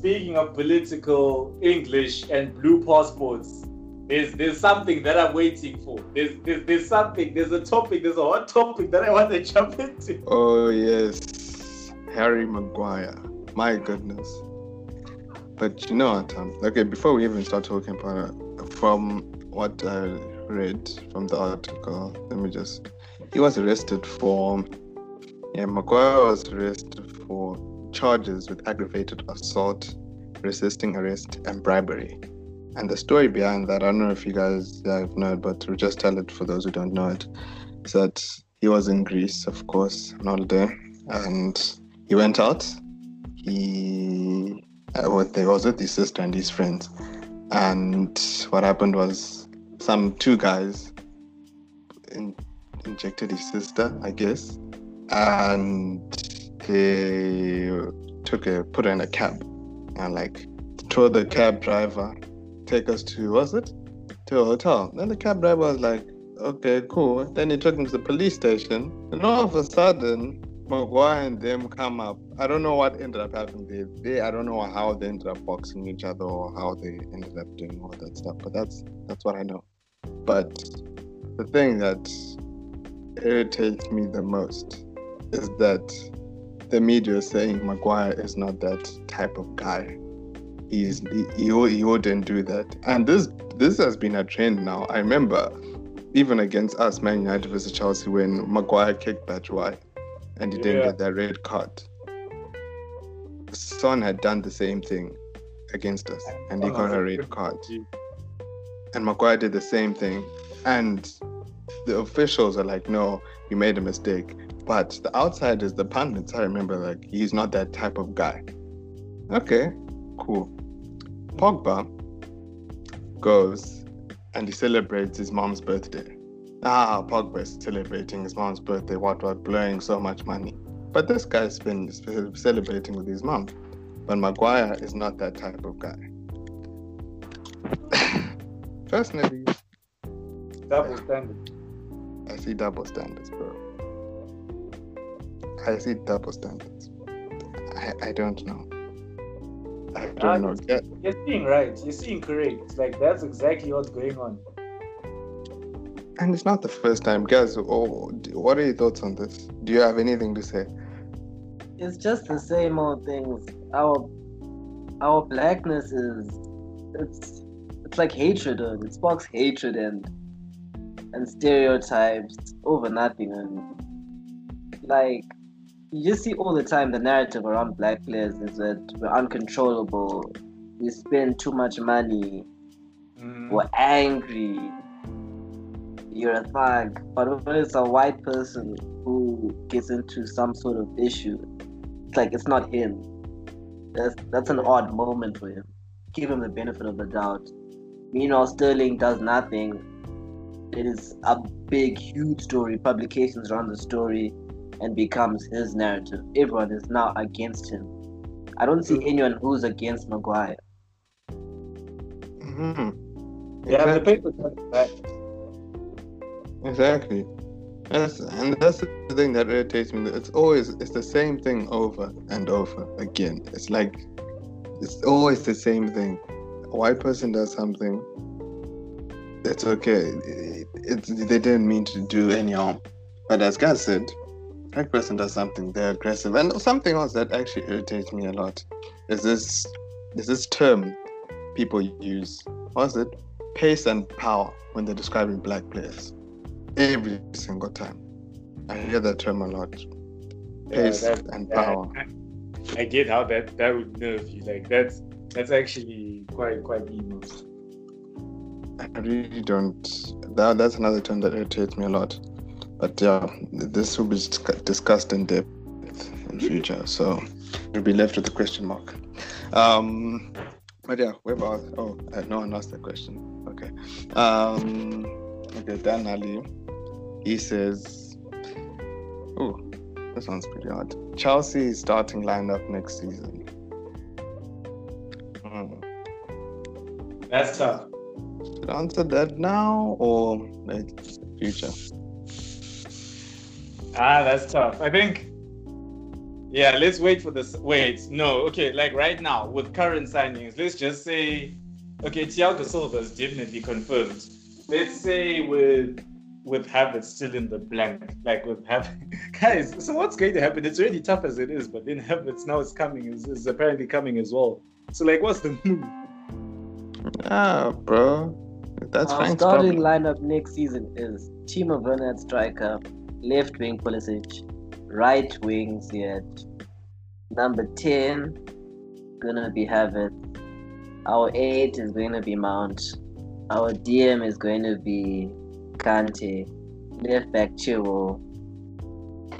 speaking of political English and blue passports, there's there's something that I'm waiting for. There's there's, there's something. There's a topic. There's a hot topic that I want to jump into. Oh yes, Harry Maguire. My goodness. But you know what, Tom? Okay, before we even start talking about it, from what I read from the article, let me just. He was arrested for. Yeah, Maguire was arrested for charges with aggravated assault, resisting arrest, and bribery. And the story behind that, I don't know if you guys have known, but we'll just tell it for those who don't know it. Is that he was in Greece, of course, on holiday, and he went out. He uh, was with his sister and his friends, and what happened was some two guys in, injected his sister, I guess, and they took a put in a cab and like told the cab driver take us to was it to a hotel. Then the cab driver was like, okay, cool. Then he took him to the police station, and all of a sudden, Maguire and them come up. I don't know what ended up happening. They, they, I don't know how they ended up boxing each other or how they ended up doing all that stuff. But that's that's what I know. But the thing that irritates me the most is that the media is saying Maguire is not that type of guy. He's he, he, he wouldn't do that. And this this has been a trend now. I remember even against us, Man United versus Chelsea, when Maguire kicked Batshuayi and he didn't get that red card. Son had done the same thing against us and he Son got a a red card. And Maguire did the same thing. And the officials are like, no, you made a mistake. But the outsiders, the pundits, I remember, like, he's not that type of guy. Okay, cool. Pogba goes and he celebrates his mom's birthday. Ah, Pogba is celebrating his mom's birthday, what, what, blowing so much money. But this guy's been celebrating with his mom. But Maguire is not that type of guy. Personally, Double standard. I see double standards, bro. I see double standards. I, I don't know. I don't Ah, know. you're, you're seeing right. You're seeing correct. Like that's exactly what's going on. and it's not the first time, guys. Oh, what are your thoughts on this? Do you have anything to say? it's just the same old things. Our our blackness is it's it's like hatred. dude. It sparks hatred and and stereotypes over nothing. And like you just see all the time the narrative around black players is that we're uncontrollable, we spend too much money, Mm. we're angry, you're a thug. But when it's a white person who gets into some sort of issue, it's like it's not him. That's that's an odd moment for him. Give him the benefit of the doubt. Meanwhile, Sterling does nothing. It is a big, huge story. Publications run the story and becomes his narrative. Everyone is now against him. I don't see anyone who's against Maguire. Mhm. Yeah, the Exactly. paper cut back. Exactly. That's, and that's the thing that irritates me. It's always it's the same thing over and over again. It's like it's always the same thing. A white person does something. It's okay. It, it's they didn't mean to do any harm. But as God said, black person does something, they're aggressive. And something else that actually irritates me a lot is this is this term people use. What's it? Pace and power when they're describing black players every single time. I hear that term a lot. Yeah, Pace that- and Yeah, power. I, I get how that that would nerve you. Like that's that's actually quite quite emo. I really don't. That that's another term that irritates me a lot. But yeah, this will be discussed in depth in future. So we'll be left with a question mark. Um, but yeah, where about? Oh, uh, no one asked that question. Okay. Um, okay, Dan Ali. He says, "Oh, this one's pretty hard. Chelsea is starting lineup next season." Hmm. That's tough. Should I answer that now or like future? Ah, that's tough. I think. Yeah, let's wait for this. Wait, no, okay. Like right now, with current signings, let's just say, okay, Thiago Silva is definitely confirmed. Let's say with with Havertz still in the blank, like with Havertz, guys. So what's going to happen? It's already tough as it is, but then Havertz now is coming, is, is apparently coming as well. So like, what's the move? Ah, bro. That's Our Frank's starting problem. lineup next season is Timo Werner at striker, left wing Pulisic, right wing Ziyech, number 10 gonna be Havertz, our 8 is going to be Mount, our DM is going to be Kante, left back Chilwell,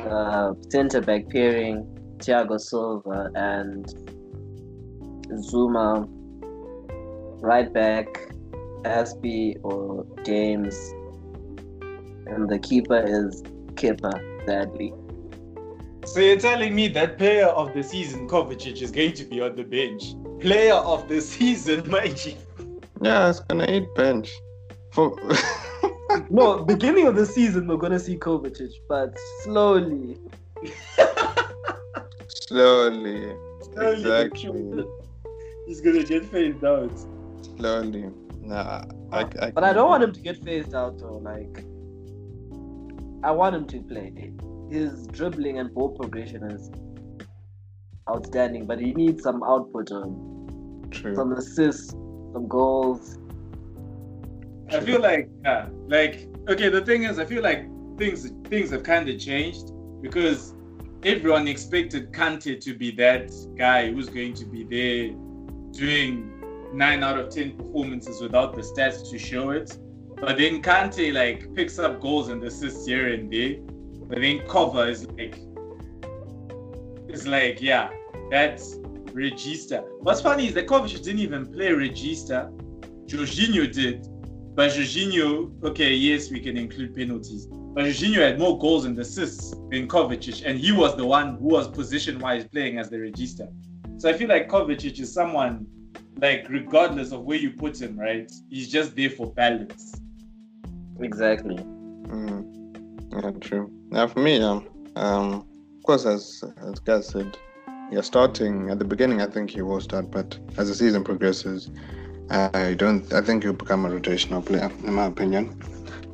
uh, centre back pairing Thiago Silva and Zouma, right back Azpi or James, and the keeper is Kipper, sadly. So you're telling me that player of the season, Kovacic, is going to be on the bench? Player of the season, mind. Yeah, it's gonna eat bench. For No, beginning of the season we're gonna see Kovacic, but slowly. slowly, exactly, He's gonna get phased out. slowly. Nah, I, I But I don't want him to get phased out though. Like, I want him to play. His dribbling and ball progression is outstanding, but he needs some output, um, True. some assists, some goals. I feel like, yeah, like okay. The thing is, I feel like things things have kind of changed because everyone expected Kante to be that guy who's going to be there doing nine out of ten performances without the stats to show it. But then Kante like picks up goals and assists here and there. But then cover is like it's like yeah, that's Regista. What's funny is that Kovacic didn't even play Regista. Jorginho did. But Jorginho, okay, yes, we can include penalties. But Jorginho had more goals and assists than Kovacic, and he was the one who was position-wise playing as the regista. So I feel like Kovacic is someone, like regardless of where you put him, right? He's just there for balance. Exactly. Mm. Yeah, true. Now for me, um, um, of course, as as Gaz said, yeah, starting at the beginning, I think he will start, but as the season progresses, I don't. I think he'll become a rotational player, in my opinion.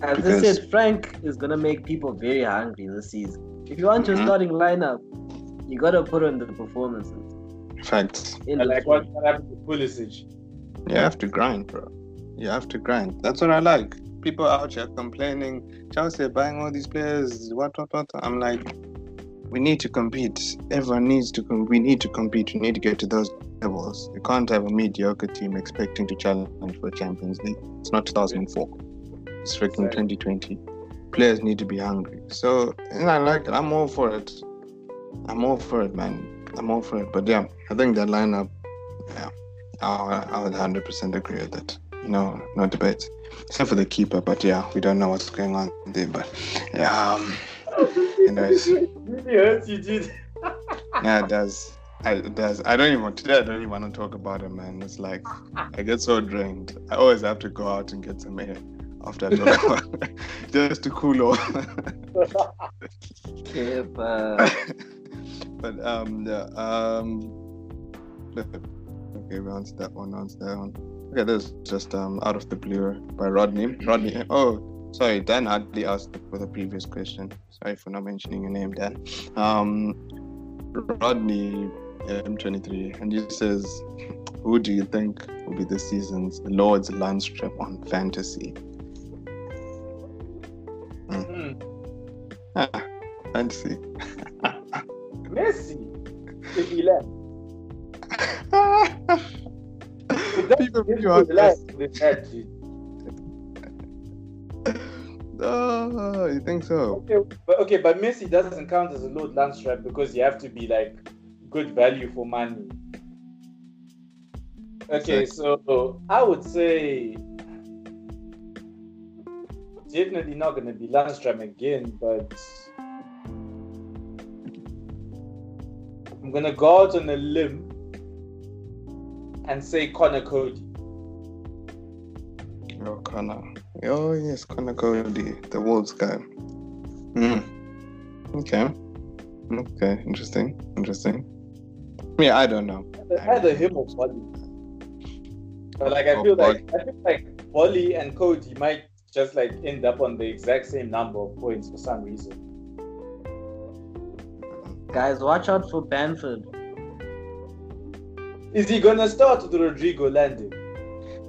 As Because- I said, Frank is gonna make people very hungry this season. If you want your Mhm. starting lineup, you gotta put on the performances. Facts. In And the like what, what happened to Pulisic? You have to grind, bro. You have to grind. That's what I like. People out here complaining, Chelsea are buying all these players, what, what, what. I'm like, we need to compete. Everyone needs to. Com- we need to compete. We need to get to those levels. You can't have a mediocre team expecting to challenge for Champions League. It's not 2004. It's freaking 2020. Players need to be hungry. So, and I like it. I'm all for it. I'm all for it, man. I'm all for it. But yeah, I think that lineup, yeah, I, I would 100% agree with that. No, no debate. Except for the keeper, but yeah, we don't know what's going on there. But yeah, um, anyways, really hurts you, dude. yeah, it does. I, it does. I don't even today. I don't even want to talk about it, man. It's like I get so drained. I always have to go out and get some air after I talk about it, just to cool off. Keeper. but um, yeah, um, okay, we answered that one. Answered that one. Okay, this is just um out of the blue by Rodney. Rodney. Oh, sorry, Dan hardly asked for the previous question. Sorry for not mentioning your name, Dan. Um, Rodney M23, and he says, "Who do you think will be this season's Lord's Lundstram on fantasy?" Hmm. Ah, fantasy. Messi. If he left. People This really want was left with that, dude. Oh, you think so? Okay, but okay, but Messi doesn't count as a Lord Lundstram because you have to be like good value for money. Okay, so I would say definitely not gonna be Lundstram again, but I'm gonna go out on a limb and say Connor Cody. Oh, Connor. Oh, yes, Connor Cody, the Wolves guy. Hmm. Okay. Okay, interesting. Interesting. Yeah, I don't know. Either him or Boly. But like I Or feel like I feel like Boly and Cody might just like end up on the exact same number of points for some reason. Guys, watch out for Bamford. Is he gonna start with Rodrigo landing?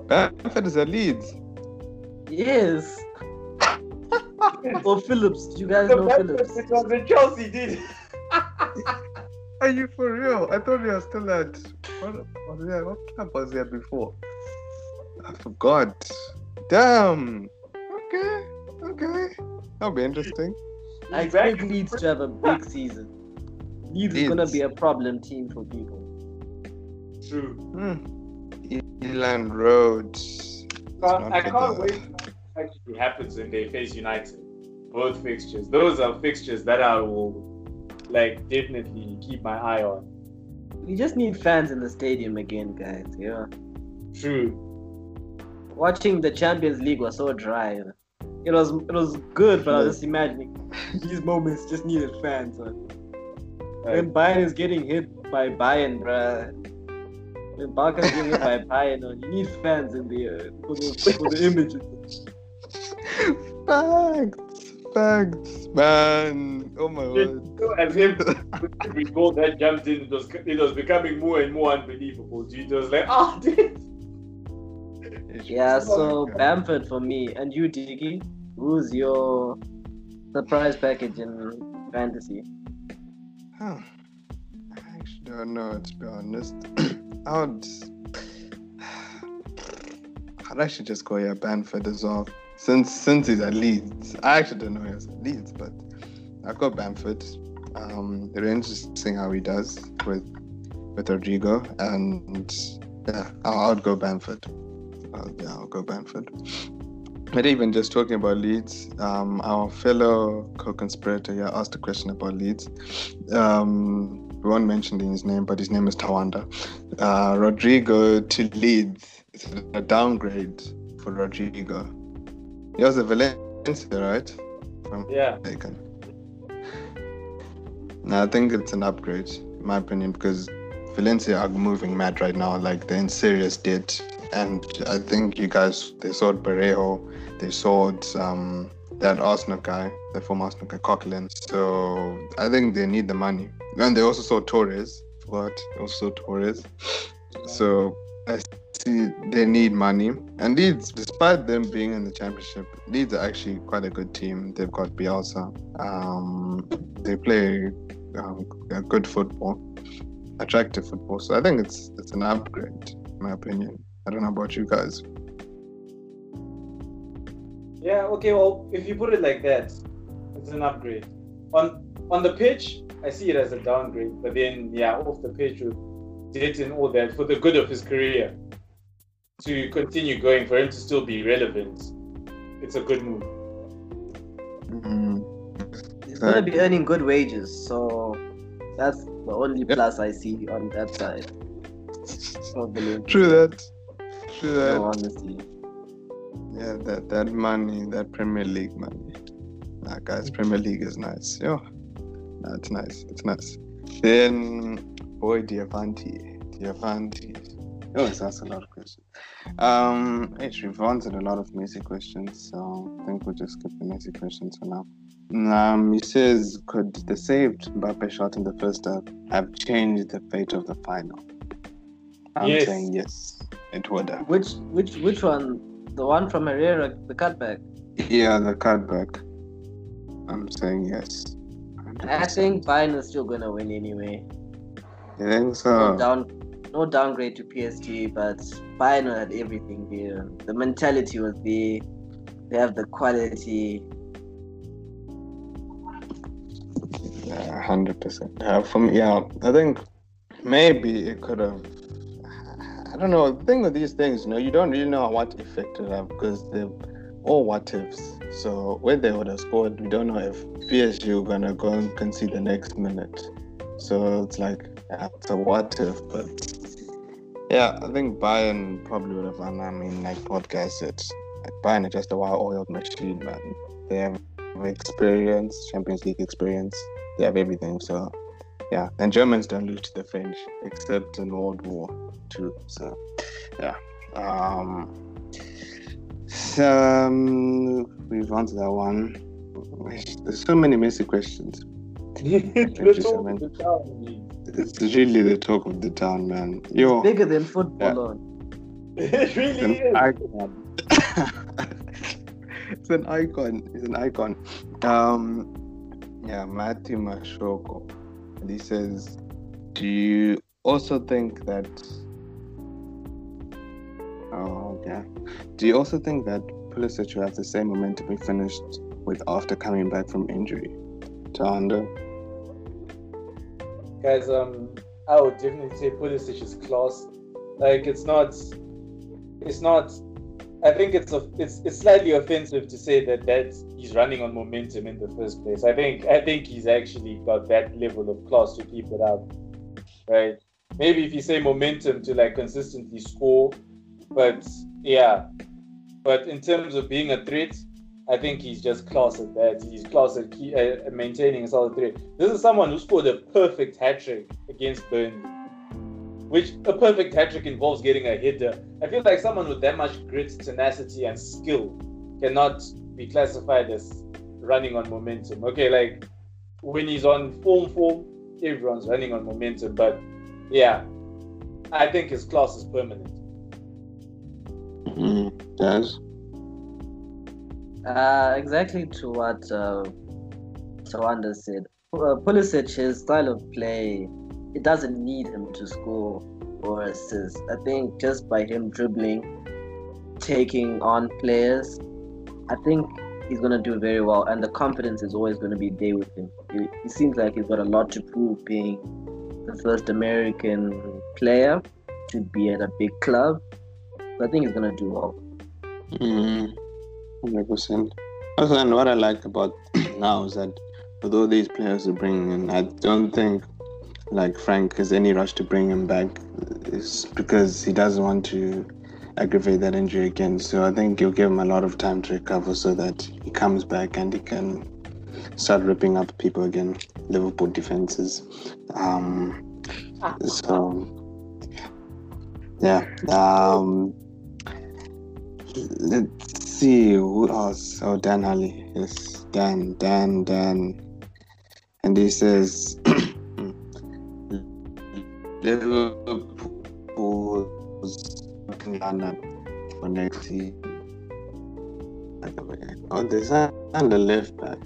Bamford is a Leeds. Yes. or Phillips. You guys The know best Phillips. it was the Chelsea did. Are you for real? I thought you were still at. What, what, yeah, what club was there before? I forgot. Damn. Okay. Okay. That'll be interesting. I expect Leeds to have a big season. Leeds is gonna be a problem team for people. True. Hmm. Elland Road. Can't- I can't the- wait actually happens when they face United. Both fixtures. Those are fixtures that I will like definitely keep my eye on. We just need fans in the stadium again, guys. Yeah. True. Watching the Champions League was so dry. It was it was good, but I was just imagining these moments just needed fans. Man. When Bayern is getting hit by Bayern, bruh. When Barca is getting hit by Bayern, man, you need fans in the uh, for the for the images. Facts. Facts. Man. Oh my word. So as if every goal that jumped in, it was it was becoming more and more unbelievable. Dude, it was like, ah, dude. Yeah, so Bamford for me. And you, Diggy, who's your surprise package in fantasy? Huh. I actually don't know, to be honest. I would. I'd actually just go yeah, Bamford as well. Since since he's at Leeds. I actually don't know he's at Leeds, but I've got Bamford. Um, it'll be interesting how he does with with Rodrigo. And yeah, I'll, I'll go Bamford. I'll, yeah, I'll go Bamford. But even just talking about Leeds, um, our fellow co-conspirator here asked a question about Leeds. Um, we won't mention his name, but his name is Tawanda. Uh, Rodrigo to Leeds is a downgrade for Rodrigo. He was a Valencia, right? Yeah. mistaken. No, I think it's an upgrade, in my opinion, because Valencia are moving mad right now. Like they're in serious debt, and I think you guys they sold Parejo, they sold um, that Arsenal guy, the former Arsenal guy Coquelin. So I think they need the money, and they also sold Torres. They also Torres. So I see they need money, and Leeds, despite them being in the championship, Leeds are actually quite a good team. They've got Bielsa. Um, they play um, good football, attractive football. So I think it's it's an upgrade, in my opinion. I don't know about you guys. Yeah, okay, well, if you put it like that, it's an upgrade. On on the pitch, I see it as a downgrade, but then yeah, off the pitch with it and all that for the good of his career to continue going for him to still be relevant. It's a good move. Mm, He's gonna be earning good wages, so that's the only plus I see on that side. of the league. True that. True that. No, honestly. Yeah, that that money, that Premier League money. Nah, guys, Premier League is nice. Yeah, nah, it's nice. It's nice. Then, boy, Diavanti, Diavanti. Oh, it's asked a lot of questions. Um, actually, we've answered a lot of Messi questions, so I think we'll just skip the Messi questions for now. Um, he says, could the saved Mbappe shot in the first half have changed the fate of the final? I'm Yes. saying yes, it would have. Which which which one? The one from Herrera, the cutback. Yeah, the cutback. I'm saying yes. I think Bayern is still gonna win anyway. You think No so? down, no downgrade to PSG, but Bayern had everything there. The mentality was there. They have the quality. Yeah, hundred percent. Yeah, for me, yeah, I think maybe it could have. I don't know. The thing with these things, you know, you don't really know what effect it have because they're all what ifs. So when they would have scored, we don't know if PSG were gonna go and concede the next minute. So it's like yeah, it's a what if, but yeah, I think Bayern probably would have won. I mean, like podcast said, like Bayern are just a well-oiled machine, man. They have experience, Champions League experience. They have everything. So yeah, and Germans don't lose to the French except in World War Two. So yeah. Um, so, um, we've answered that one. There's so many Messi questions. the talk of the town, man. It's really the talk of the town, man. Yo, Bigger than football. Yeah. It really it's an is. icon. it's an icon. It's an icon. Um, yeah, Matthew Mashoko. He says, Do you also think that Oh yeah. Do you also think that Pulisic will have the same momentum he finished with after coming back from injury? To Tanda? Guys, um, I would definitely say Pulisic is class. Like, it's not, it's not. I think it's a, it's it's slightly offensive to say that that he's running on momentum in the first place. I think I think he's actually got that level of class to keep it up, right? Maybe if you say momentum to like consistently score, but yeah, but in terms of being a threat, I think he's just class at that. He's class at key, uh, maintaining a solid threat. This is someone who scored a perfect hat trick against Burnley, which a perfect hat trick involves getting a header. I feel like someone with that much grit, tenacity, and skill cannot be classified as running on momentum. Okay, like when he's on form, form, everyone's running on momentum. But yeah, I think his class is permanent. Mm-hmm. yes. Uh, exactly to what uh, Tawanda said. Uh, Pulisic, his style of play, it doesn't need him to score or assist. I think just by him dribbling, taking on players, I think he's gonna do very well, and the confidence is always gonna be there with him. He seems like he's got a lot to prove, being the first American player to be at a big club. So I think he's gonna do well. Mm, 100%. Also, and what I like about now is that all these players are bringing in, I don't think like Frank has any rush to bring him back. It's because he doesn't want to aggravate that injury again. So I think you'll give him a lot of time to recover so that he comes back and he can start ripping up people again, Liverpool defenses. Um, so yeah. Um, let's see who else. Oh, Dan Halley. Yes, Dan, Dan, Dan. And he says Liverpool's in London for next season. Oh, there's a left back.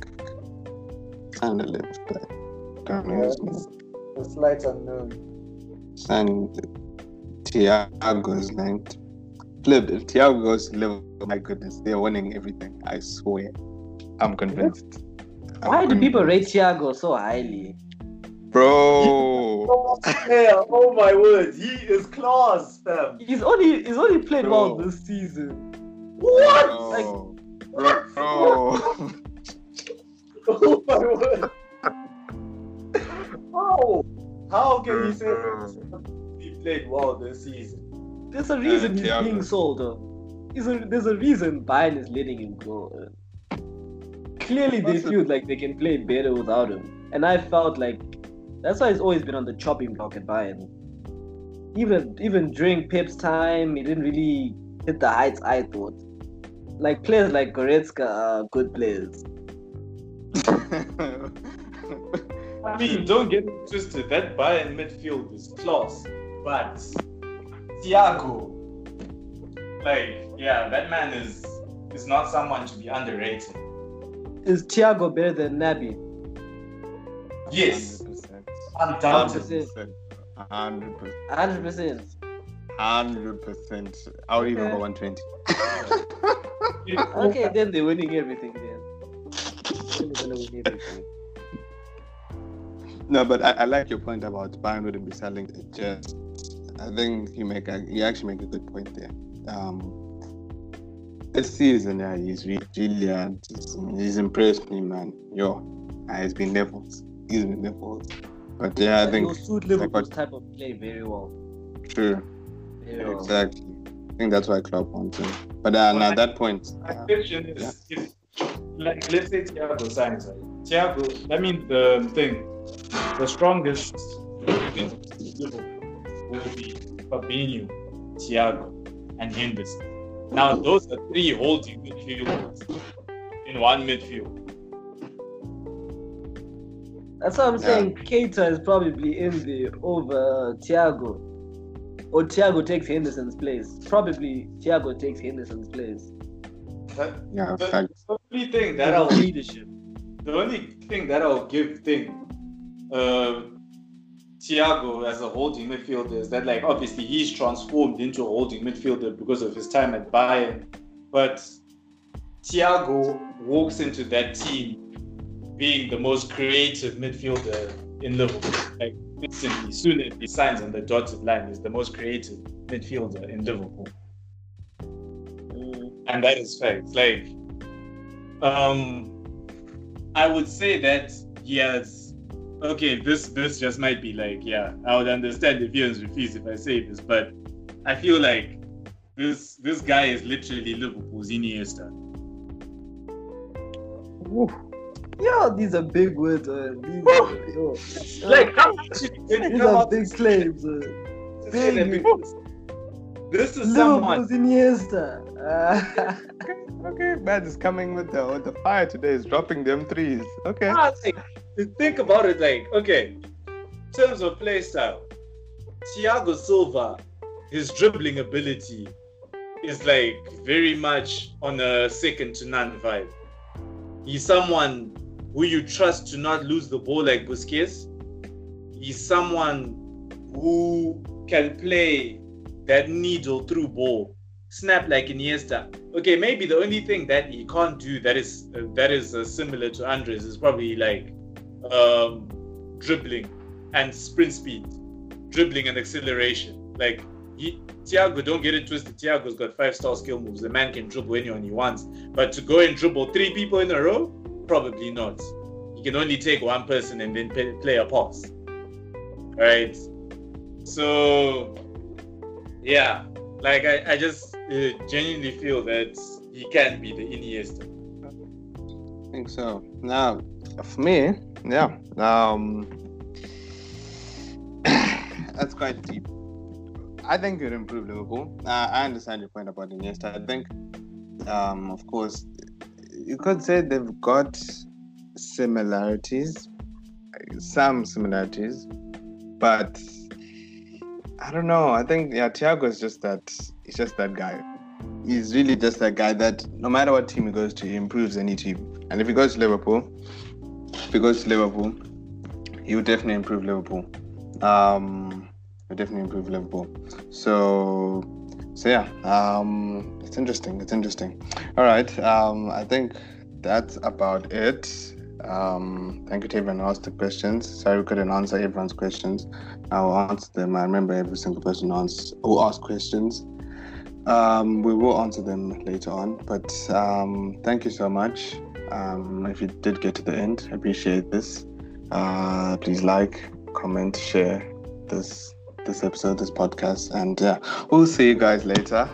On the left back. Me. The slight unknown. And Thiago's linked. Flip, if Thiago goes to Liverpool, my goodness, they're winning everything. I swear. I'm convinced. I'm Why do people rate convinced. Thiago so highly? Bro. Oh, yeah, oh my word, he is class, fam. He's only he's only played well this season. What? Bro. Bro. bro. Oh my word. How? How can you say he played well this season? There's a reason he's Thiago. being sold. Though. There's a there's a reason Bayern is letting him go. uh. Clearly, they What's the- feel like they can play better without him, and I felt like that's why he's always been on the chopping block at Bayern. Even even during Pep's time, he didn't really hit the heights I thought. Like players like Goretzka are good players. I mean, don't get twisted. That Bayern midfield is class, but Thiago, like, yeah, that man is is not someone to be underrated. Is Thiago better than Naby? Yes, 100%. Undoubtedly. 100%. 100 percent. 100%. I would even go 120. Okay, then they're winning everything. Then Then they're win everything. No, but I, I like your point about Bayern wouldn't be selling it. Just, I think you make a, you actually make a good point there. Um, this season, yeah, he's re- brilliant. He's, he's impressed me, man. Yo, uh, he's been levels. He's been levels. But yeah, I think he'll suit Liverpool's type of play very well. true, Very well. exactly. I think that's why Klopp wants him. But uh, now at that point, My uh, question is, if, like, let's say Thiago signs, right? Thiago, that means the thing, the strongest will be Fabinho, Thiago, and Henderson. Now, those are three holding midfielders in one midfield. That's what I'm Yeah. saying. Keita is probably in there over Thiago. Or Thiago takes Henderson's place. Probably Thiago takes Henderson's place. That- yeah, the, fact. the only thing that That I'll leadership. the only thing that I'll give thing uh Thiago as a holding midfielder is that like obviously he's transformed into a holding midfielder because of his time at Bayern. But Thiago walks into that team being the most creative midfielder in Liverpool. Like instantly, soon as he signs on the dotted line, he's the most creative midfielder in Liverpool and that is fact. Like, um, I would say that he has. Okay, this this just might be like, yeah, I would understand if Ian's refuse if I say this, but I feel like this this guy is literally Liverpool's Iniesta. Yo, these are big words. Uh, these are, yo. Like, how much did you these are big to claims. Uh. say that big- because This is someone. Liverpool's Iniesta. Uh, Okay, Bad is coming with the with the fire today. Is dropping them threes. Okay. Ah, like, think about it, like, okay, in terms of play style, Thiago Silva, his dribbling ability is like very much on a second to none vibe. He's someone who you trust to not lose the ball like Busquets. He's someone who can play that needle through ball, snap like Iniesta. Okay, maybe the only thing that he can't do that is uh, that is uh, similar to Andres is probably like um, dribbling and sprint speed, dribbling and acceleration. Like he, Thiago, don't get it twisted. Thiago's got five star skill moves. The man can dribble anyone he wants, but to go and dribble three people in a row, probably not. You can only take one person and then play, play a pass. Right. So, yeah, like I, I just uh, genuinely feel that he can be the Iniesta. I think so. Now, for me, yeah, um, that's quite deep. I think it improved Liverpool. Uh, I understand your point about Iniesta. I think, um, of course, you could say they've got similarities, some similarities, but I don't know. I think yeah, Thiago is just that. He's just that guy. He's really just that guy that no matter what team he goes to, he improves any team. And if he goes to Liverpool, if he goes to Liverpool, he would definitely improve Liverpool. Um, would definitely improve Liverpool. So, so yeah, um, it's interesting. It's interesting. All right, um, I think that's about it. Um, thank you to everyone who asked the questions. Sorry we couldn't answer everyone's questions. I will answer them. I remember every single person who asked, questions. Um, we will answer them later on. But um, thank you so much. Um, if you did get to the end, appreciate this. Uh, please like, comment, share this this episode, this podcast, and yeah, we'll see you guys later.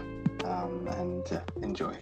Um, and yeah, enjoy.